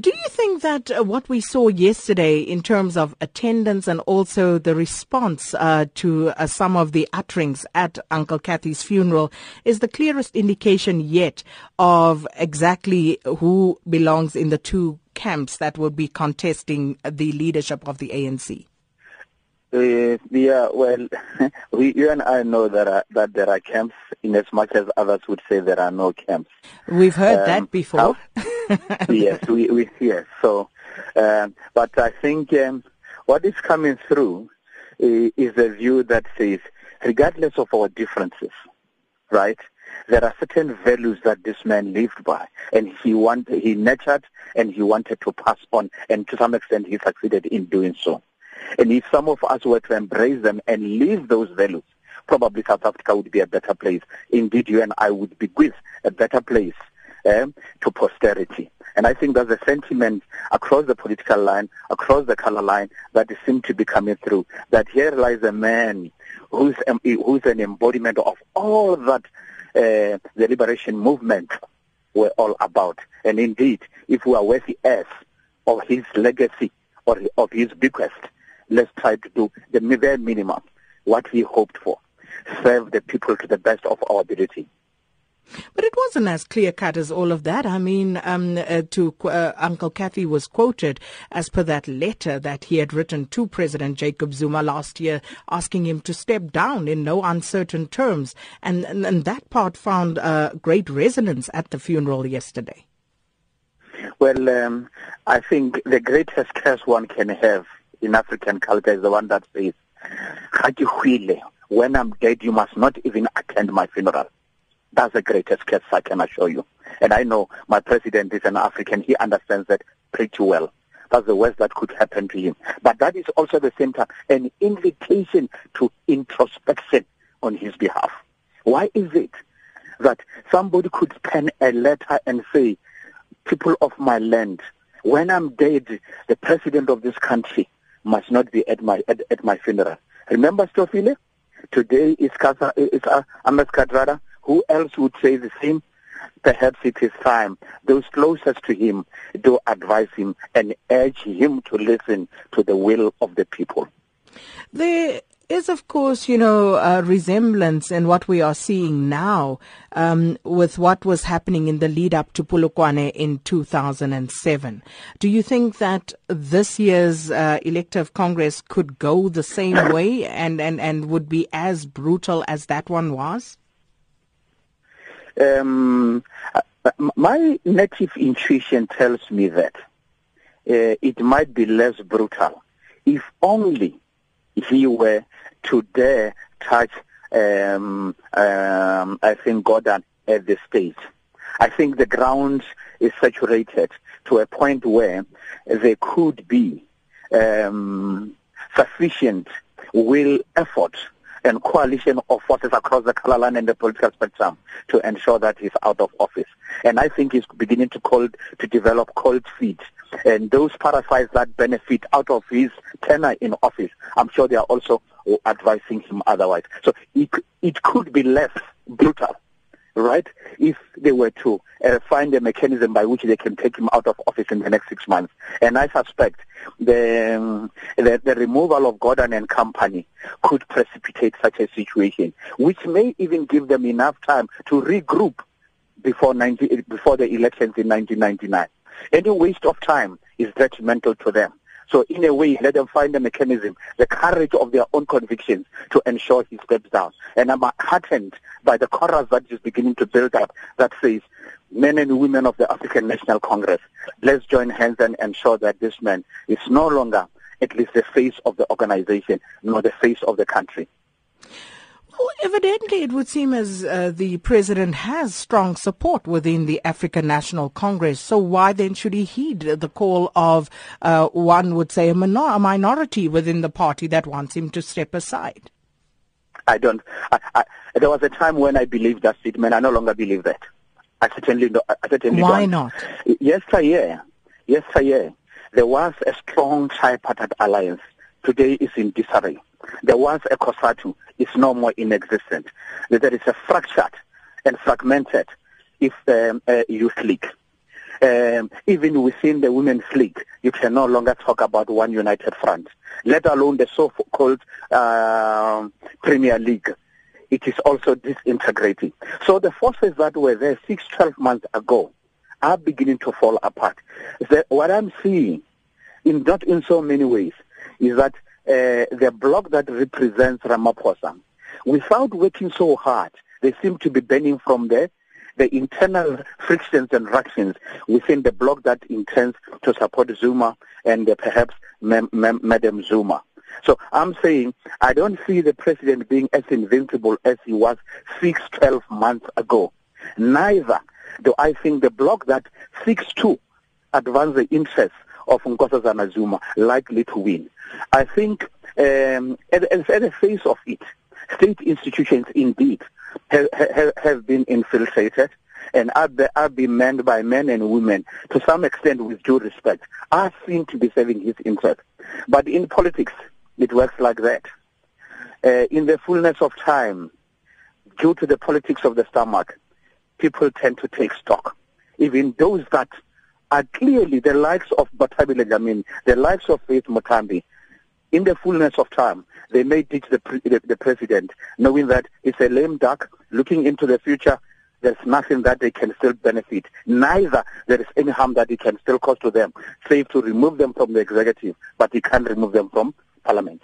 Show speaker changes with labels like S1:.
S1: Do you think that uh, what we saw yesterday in terms of attendance and also the response uh, to uh, some of the utterings at Uncle Kathy's funeral is the clearest indication yet of exactly who belongs in the two camps that will be contesting the leadership of the ANC?
S2: Uh, yeah, well, we, you and I know that are, that there are camps, in as much as others would say there are no camps.
S1: We've heard um, that before.
S2: yes, we, we yes. So, um, but I think um, what is coming through is, is a view that says, regardless of our differences, right? There are certain values that this man lived by, and he wanted, he nurtured, and he wanted to pass on, and to some extent, he succeeded in doing so. And if some of us were to embrace them and live those values, probably South Africa would be a better place. Indeed, you and I would be with a better place eh, to posterity. And I think there's a sentiment across the political line, across the color line, that seems to be coming through. That here lies a man who's, um, who's an embodiment of all that uh, the liberation movement were all about. And indeed, if we are worthy as of his legacy or of his bequest, let's try to do the bare minimum, what we hoped for, serve the people to the best of our ability.
S1: But it wasn't as clear cut as all of that. I mean, um, uh, to uh, Uncle Kathy was quoted as per that letter that he had written to President Jacob Zuma last year, asking him to step down in no uncertain terms, and and, and that part found uh, great resonance at the funeral yesterday.
S2: Well, um, I think the greatest curse one can have in African culture is the one that says, when I'm dead, you must not even attend my funeral. That's the greatest curse I can assure you. And I know my president is an African. He understands that pretty well. That's the worst that could happen to him. But that is also at the same time an invitation to introspection on his behalf. Why is it that somebody could pen a letter and say, people of my land, when I'm dead, the president of this country must not be at my at, at my funeral. Remember Stofile? Today is Kasa is uh, Amos Kathrada. Who else would say the same? Perhaps it is time those closest to him do advise him and urge him to listen to the will of the people.
S1: There is, of course, you know, a resemblance in what we are seeing now um, with what was happening in the lead up to Polokwane in 2007. Do you think that this year's uh, elective Congress could go the same way and, and, and would be as brutal as that one was?
S2: Um, my native intuition tells me that uh, it might be less brutal if only he were to dare touch, um, um, I think, Gordhan at this stage. I think the ground is saturated to a point where there could be um, sufficient will, effort, and coalition of forces across the color line and the political spectrum to ensure that he's out of office. And I think he's beginning to cold, to develop cold feet. And those parasites that benefit out of his tenure in office, I'm sure they are also advising him otherwise. So it, it could be less brutal right? If they were to uh, find a mechanism by which they can take him out of office in the next six months. And I suspect the, um, the, the removal of Gordhan and company could precipitate such a situation, which may even give them enough time to regroup before 90, before the elections in 1999. Any waste of time is detrimental to them. So in a way, let them find a mechanism, the courage of their own convictions to ensure he steps down. And I'm heartened by the chorus that is beginning to build up that says, men and women of the African National Congress, let's join hands and ensure that this man is no longer at least the face of the organization, nor the face of the country.
S1: Well, evidently, it would seem as uh, the president has strong support within the African National Congress. So why then should he heed the call of uh, one would say a, minor- a, minority within the party that wants him to step aside?
S2: I don't. I, I, there was a time when I believed that statement. I no longer believe that. I certainly, do, I certainly
S1: why
S2: don't.
S1: Why not?
S2: Yesterday, yesterday, there was a strong tripartite alliance. Today is in disarray. There was a COSATU is no more in existence. There is a fractured and fragmented if um, uh, youth league. Um, even within the Women's League, you can no longer talk about one united front, let alone the so-called uh, Premier League. It is also disintegrating. So the forces that were there six, twelve months ago are beginning to fall apart. The, what I'm seeing, in not in so many ways, is that uh, the bloc that represents Ramaphosa, without working so hard, they seem to be burning from the the internal frictions and ructions within the bloc that intends to support Zuma and uh, perhaps Madam Zuma. So I'm saying I don't see the president being as invincible as he was six, twelve months ago. Neither do I think the bloc that seeks to advance the interests of Nkosazana Zuma likely to win. I think um, at, at, the face of it, state institutions indeed have, have, been infiltrated and are, are being manned by men and women to some extent with due respect, are seen to be serving his interest. But in politics, it works like that. Uh, in the fullness of time, due to the politics of the stomach, people tend to take stock. Even those that are clearly the likes of Bathabile Dlamini, the likes of Faith Muthambi, in the fullness of time, they may ditch the, pre- the, the president, knowing that it's a lame duck looking into the future. There's nothing that they can still benefit. Neither there is any harm that it can still cause to them, save to remove them from the executive, but he can't remove them from parliament.